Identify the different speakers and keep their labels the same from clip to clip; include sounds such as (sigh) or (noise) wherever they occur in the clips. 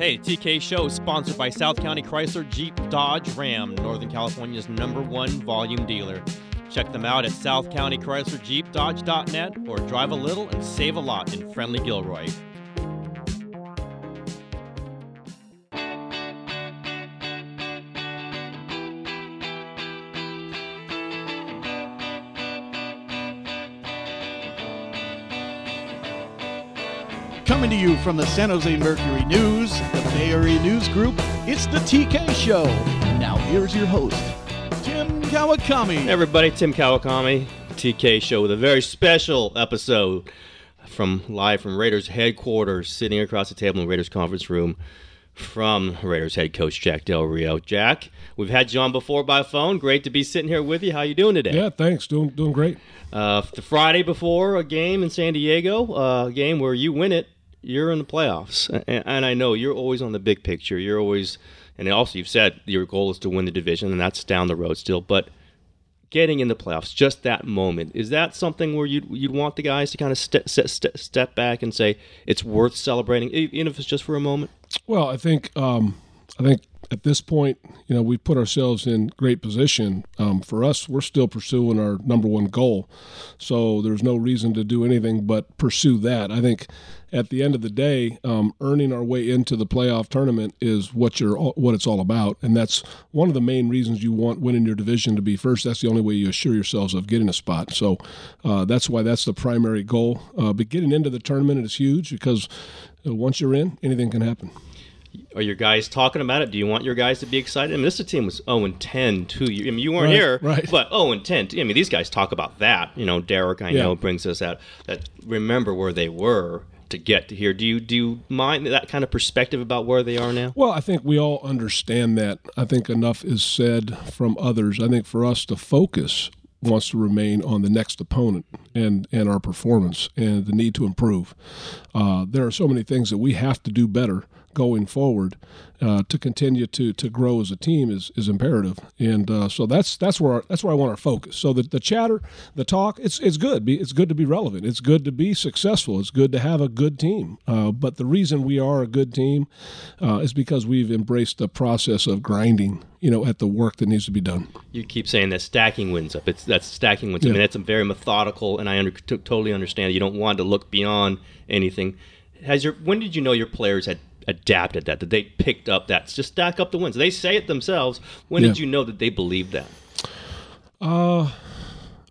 Speaker 1: Hey, TK Show is sponsored by South County Chrysler Jeep Dodge Ram, Northern California's number one volume dealer. Check them out at South County Chrysler Jeep Dodge.net or drive a little and save a lot in friendly Gilroy.
Speaker 2: Coming to you from the San Jose Mercury News, the Bay Area News Group, it's the TK Show. Now here's your host, Tim Kawakami.
Speaker 1: Hey everybody, Tim Kawakami, TK Show with a very special episode from live from Raiders headquarters, sitting across the table in the Raiders conference room from Raiders head coach Jack Del Rio. Jack, we've had you on before by phone. Great to be sitting here with you. How you doing today?
Speaker 3: Yeah, thanks. Doing doing great.
Speaker 1: Uh, the Friday before a game in San Diego, uh, a game where you win it, you're in the playoffs, and, and, I know you're always on the big picture. You're always, and also you've said your goal is to win the division, and that's down the road still. But getting in the playoffs, just that moment, is that something where you'd you'd want the guys to kind of step step, step back and say it's worth celebrating, even if it's just for a moment?
Speaker 3: Well, I think um, I think at this point, you know, we've put ourselves in great position. Um, for us, we're still pursuing our number one goal, so there's no reason to do anything but pursue that. I think at the end of the day, um, earning our way into the playoff tournament is what you're what it's all about, and that's one of the main reasons you want winning your division to be first. That's the only way you assure yourselves of getting a spot. So uh, that's why that's the primary goal. Uh, but getting into the tournament is huge because uh, once you're in, anything can happen.
Speaker 1: Are your guys talking about it? Do you want your guys to be excited? I mean, this team was 0 and 10 two years. I mean, you weren't
Speaker 3: right,
Speaker 1: here,
Speaker 3: right.
Speaker 1: but 0 and 10. I mean, these guys talk about that. You know, Derek, I yeah. know, brings us out that remember where they were to get to here. Do you do you mind that kind of perspective about where they are now?
Speaker 3: Well, I think we all understand that. I think enough is said from others. I think for us to focus wants to remain on the next opponent and and our performance and the need to improve. Uh, there are so many things that we have to do better going forward uh, to continue to to grow as a team is is imperative. And uh, so that's that's where our, that's where I want our focus. So the, the chatter, the talk, it's it's good. It's good to be relevant. It's good to be successful. It's good to have a good team. Uh, but the reason we are a good team uh, is because we've embraced the process of grinding. You know, at the work that needs to be done.
Speaker 1: You keep saying that stacking wins up. It's that's stacking wins. Yeah. I mean, that's a very methodical, and I under, t- totally understand. You don't want to look beyond anything. Has your when did you know your players had adapted that, that they picked up that. Just stack up the wins. They say it themselves. When yeah. did you know that they believed that?
Speaker 3: Uh,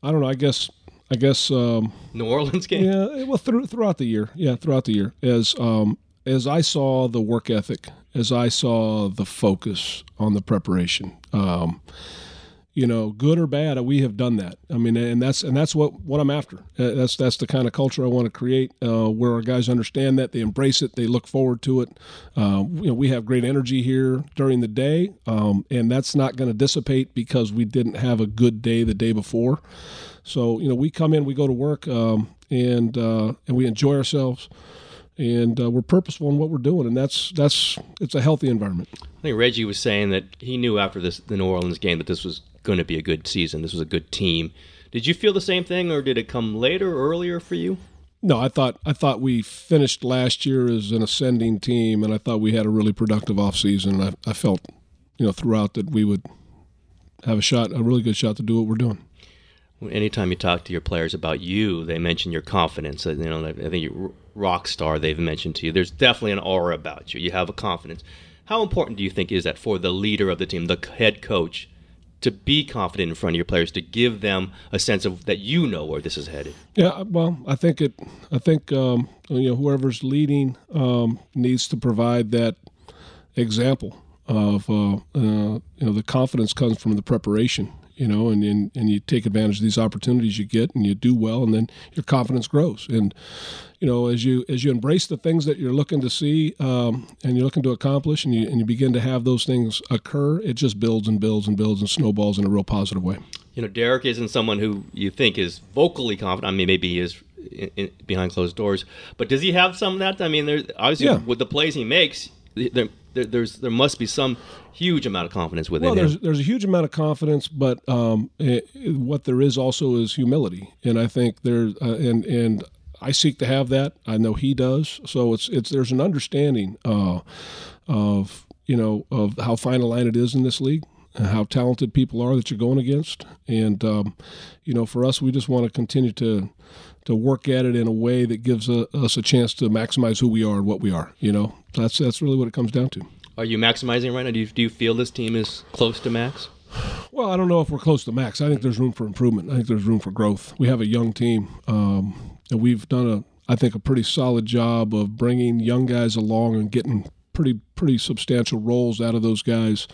Speaker 3: I don't know. I guess. I guess. Um,
Speaker 1: New Orleans game.
Speaker 3: Yeah. Well, through, throughout the year. Yeah, throughout the year, as um, as I saw the work ethic, as I saw the focus on the preparation. Um, you know, good or bad, we have done that. I mean, and that's and that's what what I'm after. Uh, that's that's the kind of culture I want to create, uh, where our guys understand that they embrace it, they look forward to it. Uh, you know, we have great energy here during the day, um, and that's not going to dissipate because we didn't have a good day the day before. So you know, we come in, we go to work, um, and uh, and we enjoy ourselves and uh, we're purposeful in what we're doing, and that's that's it's a healthy environment.
Speaker 1: I think Reggie was saying that he knew after this the New Orleans game that this was going to be a good season. This was a good team. Did you feel the same thing, or did it come later, or earlier for you?
Speaker 3: No, I thought I thought we finished last year as an ascending team, and I thought we had a really productive offseason. I, I felt, you know, throughout that we would have a shot, a really good shot to do what we're doing.
Speaker 1: Anytime you talk to your players about you, they mention your confidence. You know, I think you're rock star. They've mentioned to you. There's definitely an aura about you. You have a confidence. How important do you think is that for the leader of the team, the head coach, to be confident in front of your players, to give them a sense of that you know where this is headed.
Speaker 3: Yeah, well, I think it. I think um, you know whoever's leading um, needs to provide that example of uh, uh, you know the confidence comes from the preparation you know, and, and, and you take advantage of these opportunities you get and you do well and then your confidence grows. And, you know, as you as you embrace the things that you're looking to see um, and you're looking to accomplish and you, and you begin to have those things occur, it just builds and builds and builds and snowballs in a real positive way.
Speaker 1: You know, Derek isn't someone who you think is vocally confident. I mean, maybe he is in, in, behind closed doors, but does he have some of that? I mean, there's obviously yeah. with the plays he makes, there, there, there's there must be some huge amount of confidence within
Speaker 3: well, there's,
Speaker 1: him.
Speaker 3: There's a huge amount of confidence, but um, it, it, what there is also is humility, and I think there uh, and and I seek to have that. I know he does. So it's it's there's an understanding uh, of you know of how fine a line it is in this league, how talented people are that you're going against, and um, you know for us we just want to continue to to work at it in a way that gives a, us a chance to maximize who we are and what we are. You know that's that's really what it comes down to.
Speaker 1: Are you maximizing right now? Do you, do you feel this team is close to max?
Speaker 3: Well, I don't know if we're close to max. I think there's room for improvement. I think there's room for growth. We have a young team, um, and we've done a, I think, a pretty solid job of bringing young guys along and getting pretty pretty substantial roles out of those guys.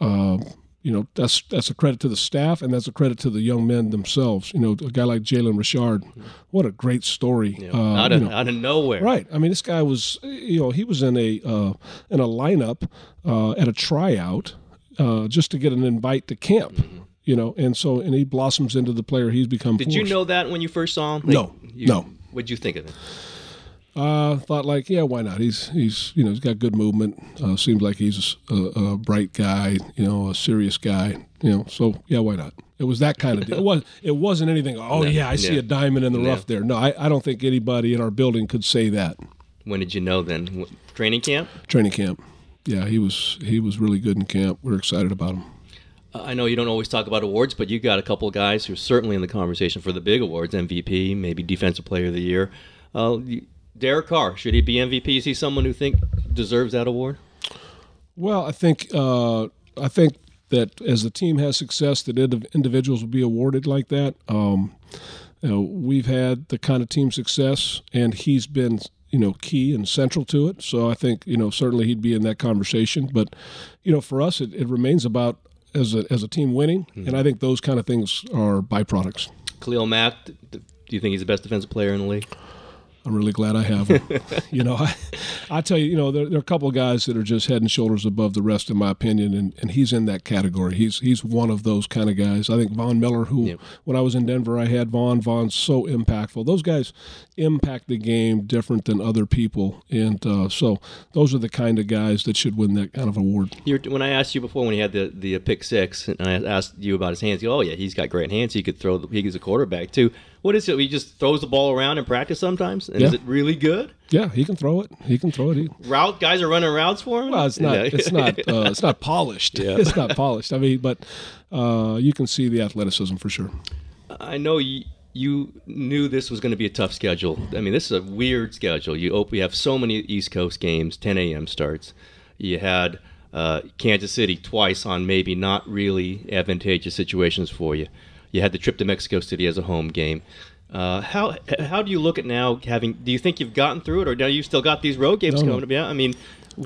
Speaker 3: Uh, you know, that's that's a credit to the staff and that's a credit to the young men themselves. You know, a guy like Jalen Richard, what a great story!
Speaker 1: Yeah.
Speaker 3: Uh,
Speaker 1: out, of,
Speaker 3: you know,
Speaker 1: out of nowhere.
Speaker 3: Right. I mean, this guy was, you know, he was in a uh, in a lineup uh, at a tryout uh, just to get an invite to camp. You know, and so and he blossoms into the player he's become.
Speaker 1: Did
Speaker 3: for
Speaker 1: you know that when you first saw him?
Speaker 3: No.
Speaker 1: you,
Speaker 3: No.
Speaker 1: What'd you think of it?
Speaker 3: Uh, thought like, yeah, why not? He's he's you know he's got good movement. Uh, seems like he's a, a bright guy. You know, a serious guy. You know, so yeah, why not? It was that kind of deal. (laughs) It was. It wasn't anything. Oh
Speaker 1: No,
Speaker 3: yeah, I see a diamond in the
Speaker 1: No.
Speaker 3: rough there. No, I, I don't think anybody in our building could say that.
Speaker 1: When did you know then? Wh- Training camp?
Speaker 3: Training camp. Yeah, he was he was really good in camp. We're excited about him.
Speaker 1: Uh, I know you don't always talk about awards, but you got a couple of guys who are certainly in the conversation for the big awards, MVP, maybe Defensive Player of the Year. Uh, you- Derek Carr, should he be MVP? Is he someone who think deserves that award?
Speaker 3: Well, I think uh, I think that as the team has success, that indiv- individuals will be awarded like that. Um, you know, we've had the kind of team success, and he's been you know key and central to it. So I think you know certainly he'd be in that conversation. But you know, for us, it, it remains about as a as a team winning, and I think those kind of things are byproducts.
Speaker 1: Khalil Mack, do you think he's the best defensive player in the league?
Speaker 3: I'm really glad I have him. (laughs) you know, I, I tell you, you know, there, there are a couple of guys that are just head and shoulders above the rest, in my opinion, and, and he's in that category. He's he's one of those kind of guys. I think Von Miller, who
Speaker 1: Yep.
Speaker 3: when I was in Denver, I had Von. Von's so impactful. Those guys impact the game different than other people, and uh, so those are the kind of guys that should win that kind of award.
Speaker 1: You were, when I asked you before when he had the, the pick six, and I asked you about his hands, you go, oh yeah, he's got great hands. He could throw. The, he's a quarterback too. What is it? He just throws the ball around in practice sometimes, and is it really good?
Speaker 3: Yeah, he can throw it. He can throw it. He,
Speaker 1: Route guys are running routes for him.
Speaker 3: Well, it's not.
Speaker 1: Yeah.
Speaker 3: It's not. Uh, it's not polished. (laughs)
Speaker 1: Yeah.
Speaker 3: It's not polished. I mean, but uh, you can see the athleticism for sure.
Speaker 1: I know you, you knew this was going to be a tough schedule. I mean, this is a weird schedule. You op- you have so many East Coast games, 10 a.m. starts. You had uh, Kansas City twice on maybe not really advantageous situations for you. You had the trip to Mexico City as a home game. Uh, how how do you look at now having? Do you think you've gotten through it, or now you still got these road games
Speaker 3: No, no.
Speaker 1: coming up? Yeah, I mean,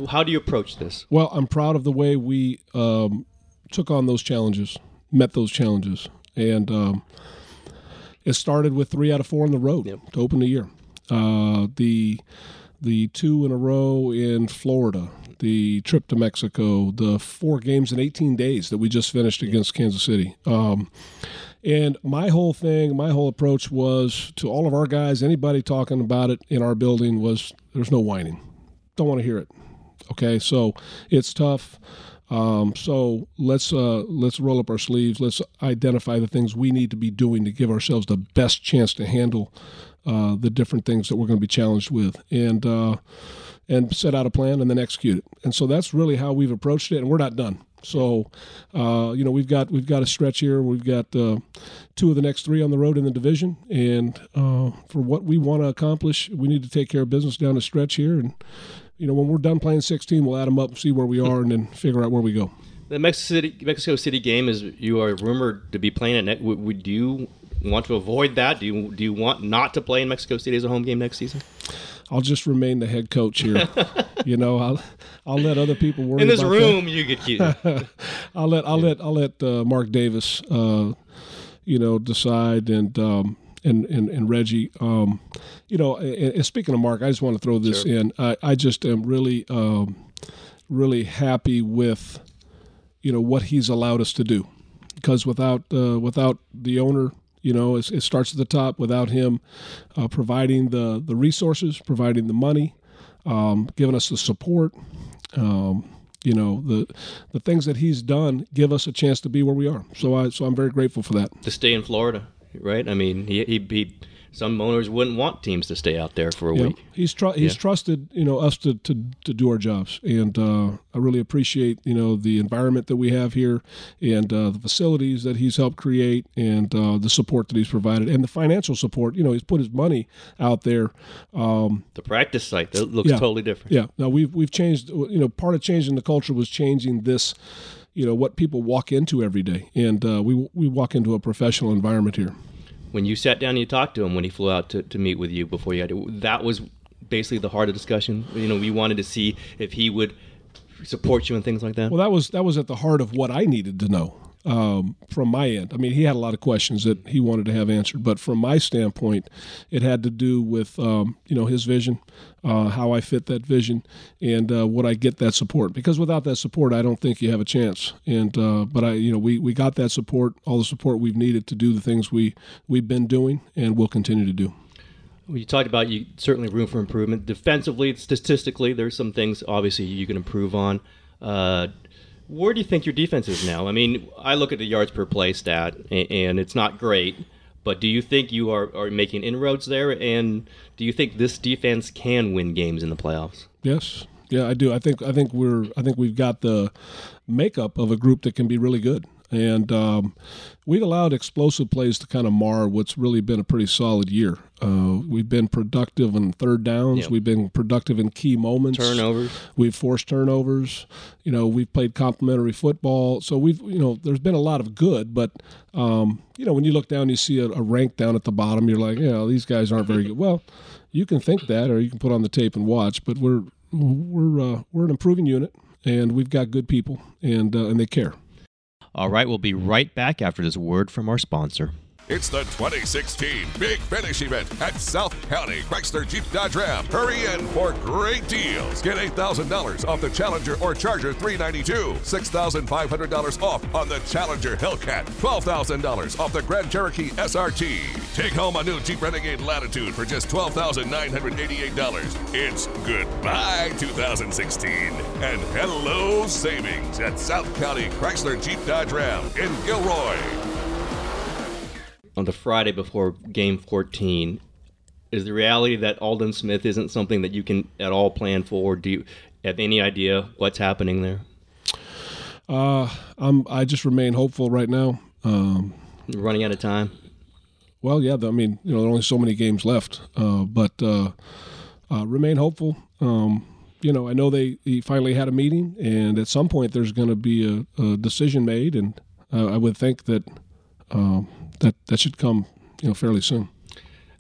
Speaker 1: how do you approach this?
Speaker 3: Well, I'm proud of the way we um, took on those challenges, met those challenges, and um, it started with three out of four on the road
Speaker 1: Yep.
Speaker 3: to open the year. Uh, the the two in a row in Florida, the trip to Mexico, the four games in 18 days that we just finished against Kansas City. Um, and my whole thing, my whole approach was to all of our guys, anybody talking about it in our building was there's no whining. Don't want to hear it. Okay, so it's tough. Um, so let's uh, let's roll up our sleeves. Let's identify the things we need to be doing to give ourselves the best chance to handle uh, the different things that we're going to be challenged with, and uh, and set out a plan and then execute it. And so that's really how we've approached it. And we're not done. So uh, you know we've got we've got a stretch here. We've got uh, two of the next three on the road in the division, and uh, for what we want to accomplish, we need to take care of business down the stretch here and you know, when we're done playing 16, we'll add them up, and see where we are, and then figure out where we go.
Speaker 1: The Mexico City Mexico City game is you are rumored to be playing it. Would you want to avoid that? Do you do you want not to play in Mexico City as a home game next season?
Speaker 3: I'll just remain the head coach here. (laughs) you know, I'll I'll let other people worry
Speaker 1: In this room, you could (laughs) keep.
Speaker 3: I'll let I'll let I'll let uh, Mark Davis, uh, you know, decide and. Um, and, and, and Reggie, um, you know, and, and speaking of Mark, I just want to throw this
Speaker 1: Sure.
Speaker 3: in. I, I just am really, um, really happy with, you know, what he's allowed us to do, because without uh, without the owner, you know, it, it starts at the top. Without him uh, providing the the resources, providing the money, um, giving us the support, um, you know, the the things that he's done give us a chance to be where we are. So I so I'm very grateful for that.
Speaker 1: to stay in Florida, right? I mean, he he, he some owners wouldn't want teams to stay out there for a
Speaker 3: Yeah.
Speaker 1: week.
Speaker 3: He's tr- he's
Speaker 1: Yeah.
Speaker 3: trusted you know us to, to to do our jobs, and uh, I really appreciate you know the environment that we have here, and uh, the facilities that he's helped create, and uh, the support that he's provided, and the financial support. You know, he's put his money out there. Um,
Speaker 1: The practice site that looks
Speaker 3: Yeah.
Speaker 1: totally different.
Speaker 3: yeah, now we've we've changed. You know, part of changing the culture was changing this. You know what people walk into every day, and uh, we we walk into a professional environment here.
Speaker 1: When you sat down and you talked to him when he flew out to, to meet with you before you had to, that was basically the heart of discussion. You know, we wanted to see if he would support you and things like that.
Speaker 3: Well, that was that was at the heart of what I needed to know um, from my end. I mean, he had a lot of questions that he wanted to have answered, but from my standpoint, it had to do with um, you know his vision, uh, how I fit that vision, and uh, would I get that support? Because without that support, I don't think you have a chance. And uh, but I, you know, we we got that support, all the support we've needed to do the things we we've been doing and will continue to do.
Speaker 1: Well, you talked about you certainly room for improvement defensively, statistically. There's some things obviously you can improve on. Uh, where do you think your defense is now? I mean, I look at the yards per play stat, and it's not great. But do you think you are, are making inroads there? And do you think this defense can win games in the playoffs?
Speaker 3: Yes. Yeah, I do. I think I think we're I think we've got the makeup of a group that can be really good. And um, we've allowed explosive plays to kind of mar what's really been a pretty solid year. Uh, we've been productive in third downs.
Speaker 1: Yep.
Speaker 3: We've been productive in key moments.
Speaker 1: Turnovers.
Speaker 3: We've forced turnovers. You know, we've played complementary football. So we've, you know, there's been a lot of good. But, um, you know, when you look down, you see a, a rank down at the bottom. You're like, yeah, these guys aren't very good. Well, you can think that, or you can put on the tape and watch. But we're we're uh, we're an improving unit, and we've got good people, and uh, and they care.
Speaker 1: All right, we'll be right back after this word from our sponsor.
Speaker 4: It's the 2016 Big Finish event at South County Chrysler Jeep Dodge Ram. Hurry in for great deals. Get $8,000 off the Challenger or Charger 392, $6,500 off on the Challenger Hellcat, $12,000 off the Grand Cherokee SRT. Take home a new Jeep Renegade Latitude for just $12,988. It's goodbye 2016 and hello savings at South County Chrysler Jeep Dodge Ram in Gilroy.
Speaker 1: on the Friday before Game 14, is the reality that Aldon Smith isn't something that you can at all plan for? Do you have any idea what's happening there?
Speaker 3: Uh, I'm I just remain hopeful right now. Um,
Speaker 1: You're running out of time.
Speaker 3: Well, yeah, I mean, you know, there are only so many games left, uh, but uh, uh, remain hopeful. Um, you know, I know they he finally had a meeting, and at some point there's going to be a, a decision made, and uh, I would think that um, that that should come, you know, fairly soon.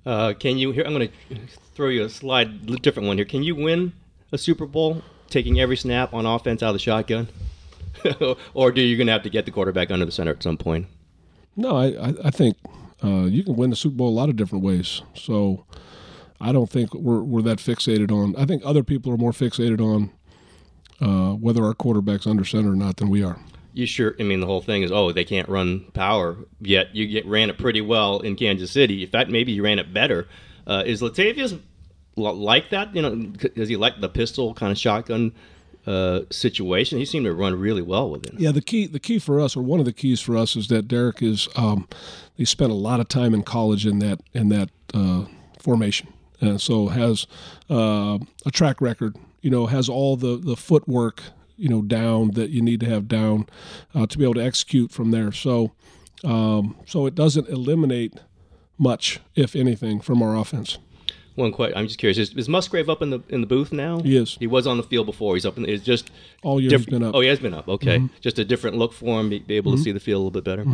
Speaker 1: Uh, can you? Here, I'm going to throw you a slide, different one here. Can you win a Super Bowl taking every snap on offense out of the shotgun, (laughs) or do you going to have to get the quarterback under the center at some point?
Speaker 3: No, I I, I think uh, you can win the Super Bowl a lot of different ways. So I don't think we're we're that fixated on. I think other people are more fixated on uh, whether our quarterback's under center or not than we are.
Speaker 1: You sure? I mean, the whole thing is, oh, they can't run power yet. You get ran it pretty well in Kansas City. In fact, maybe you ran it better. Uh, is Latavius like that? You know, does he like the pistol kind of shotgun uh, situation? He seemed to run really well with it.
Speaker 3: Yeah, the key the key for us, or one of the keys for us, is that Derek is um, he spent a lot of time in college in that in that uh, formation, and so has uh, a track record. You know, has all the the footwork you know down that you need to have down uh, to be able to execute from there. So um, so it doesn't eliminate much, if anything, from our offense.
Speaker 1: One question. I'm just curious. Is, is Musgrave up in the in the booth now?
Speaker 3: He is.
Speaker 1: He was on the field before. He's up in. The, it's just
Speaker 3: All year
Speaker 1: diff-
Speaker 3: he's been up.
Speaker 1: Oh, he has been up. Okay, just a different look for him. Be, be able to see the field a little bit better.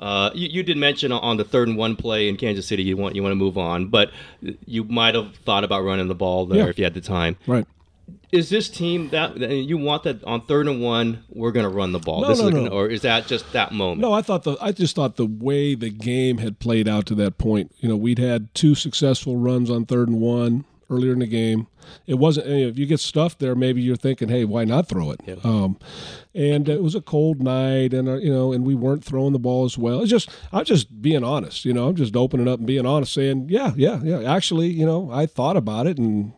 Speaker 1: Uh, you, you did mention on the third and one play in Kansas City you want you want to move on, but you might have thought about running the ball there
Speaker 3: Yeah.
Speaker 1: if you had the time.
Speaker 3: Right.
Speaker 1: Is this team that you want that on third and one we're going to run the ball?
Speaker 3: No,
Speaker 1: this
Speaker 3: no,
Speaker 1: is
Speaker 3: no.
Speaker 1: or is that just that moment?
Speaker 3: No, I thought the I just thought the way the game had played out to that point. You know, we'd had two successful runs on third and one earlier in the game. It wasn't if you get stuffed there, maybe you're thinking, hey, why not throw it? Um, and it was a cold night, and uh, you know, and we weren't throwing the ball as well. It's just I'm just being honest. You know, I'm just opening up and being honest, saying, yeah, yeah, yeah. Actually, you know, I thought about it and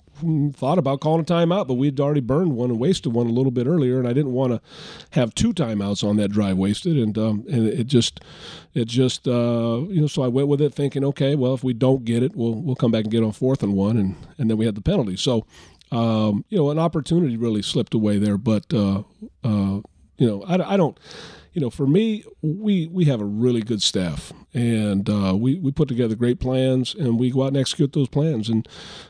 Speaker 3: thought about calling a timeout, but we had already burned one and wasted one a little bit earlier, and I didn't want to have two timeouts on that drive wasted, and um, and it just it just uh, you know so I went with it thinking, okay, well if we don't get it, we'll we'll come back and get on fourth and one, and and then we had the penalty. So um, you know an opportunity really slipped away there, but uh, uh, you know I, I don't you know, for me, we we have a really good staff, and uh, we we put together great plans, and we go out and execute those plans. And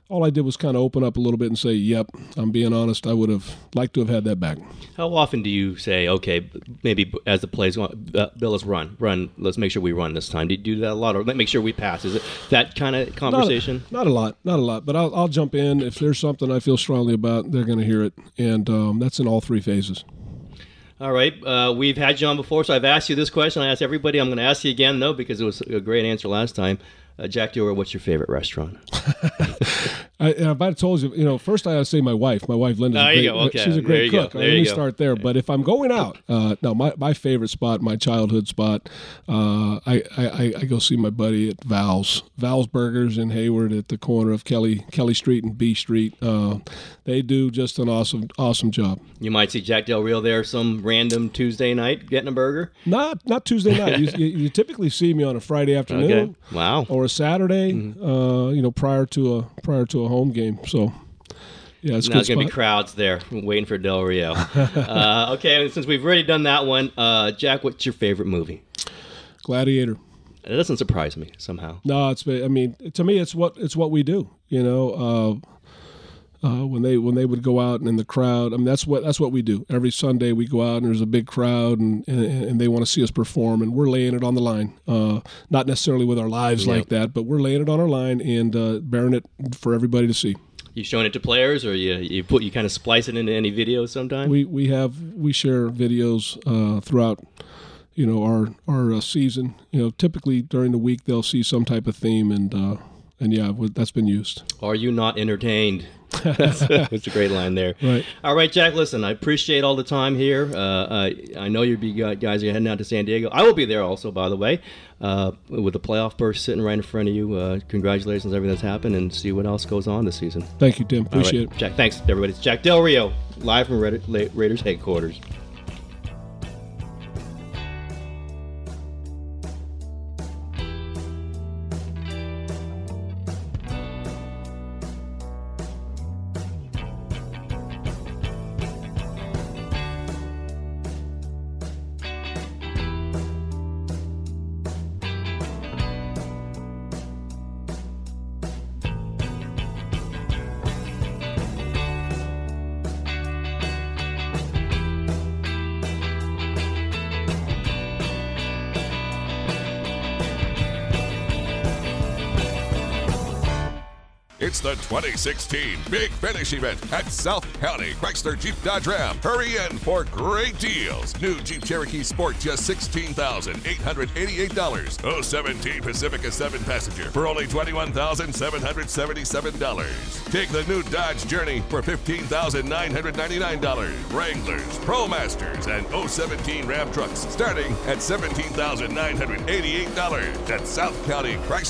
Speaker 3: all I did was kind of open up a little bit and say, "Yep, I'm being honest. I would have liked to have had that back."
Speaker 1: How often do you say, "Okay, maybe as the plays go uh, Bill, let's run, run. Let's make sure we run this time." Do you do that a lot, or make sure we pass? Is it that kind of conversation?
Speaker 3: Not a, not a lot, not a lot. But I'll, I'll jump in if there's something I feel strongly about. They're going to hear it, and um, that's in all three phases.
Speaker 1: All right. Uh, we've had you on before, so I've asked you this question. I asked everybody. I'm going to ask you again, though, because it was a great answer last time. Uh, Jack Rio, what's your favorite restaurant? (laughs)
Speaker 3: I, if I told you, you know, first I say my wife. My wife Linda.
Speaker 1: There you go. Okay.
Speaker 3: She's a great
Speaker 1: there
Speaker 3: cook. Let me
Speaker 1: go.
Speaker 3: start there. But if I'm going out, uh, no, my, my favorite spot, my childhood spot, uh, I, I I go see my buddy at Val's Val's Burgers in Hayward at the corner of Kelly Kelly Street and B Street. Uh, they do just an awesome awesome job.
Speaker 1: You might see Jack Del Rio there some random Tuesday night getting a burger.
Speaker 3: Not not Tuesday night. you, you, you, typically see me on a Friday (laughs) afternoon.
Speaker 1: Okay. Wow.
Speaker 3: Or a Saturday. Mm-hmm. Uh, you know, prior to a prior to a home game. So. Yeah, it's
Speaker 1: there's going to be crowds there waiting for Del Rio. (laughs) uh, okay, since we've already done that one, uh, Jack, what's your favorite movie?
Speaker 3: Gladiator.
Speaker 1: It doesn't surprise me somehow.
Speaker 3: No, it's. I mean, to me, it's what it's what we do. You know, uh, uh, when they when they would go out and in the crowd. I mean, that's what that's what we do every Sunday. We go out and there's a big crowd and and, and they want to see us perform, and we're laying it on the line. Uh, not necessarily with our lives yep. like that, but we're laying it on our line and uh, bearing it for everybody to see.
Speaker 1: You showing it to players, or you you put you kind of splice it into any videos sometime?
Speaker 3: We we have we share videos uh, throughout, you know, our our uh, season. You know, typically during the week they'll see some type of theme, and uh, and yeah, that's been used.
Speaker 1: Are you not entertained? (laughs) that's, a great line there.
Speaker 3: Right.
Speaker 1: All right, Jack. Listen, I appreciate all the time here. Uh, I, I know you guys are heading out to San Diego. I will be there also, by the way, uh, with the playoff berth sitting right in front of you. Uh, congratulations on everything that's happened, and see what else goes on this season.
Speaker 3: Thank you, Tim. Appreciate
Speaker 1: right.
Speaker 3: it.
Speaker 1: Jack, thanks everybody. It's Jack Del Rio, live from Raiders headquarters.
Speaker 4: It's the 2016 Big Finish event at South County Chrysler Jeep Dodge Ram. Hurry in for great deals. New Jeep Cherokee Sport just $16,888. 017 Pacifica 7 passenger for only $21,777. Take the new Dodge Journey for $15,999. Wranglers, ProMasters, and 017 Ram trucks starting at $17,988 at South County Chrysler.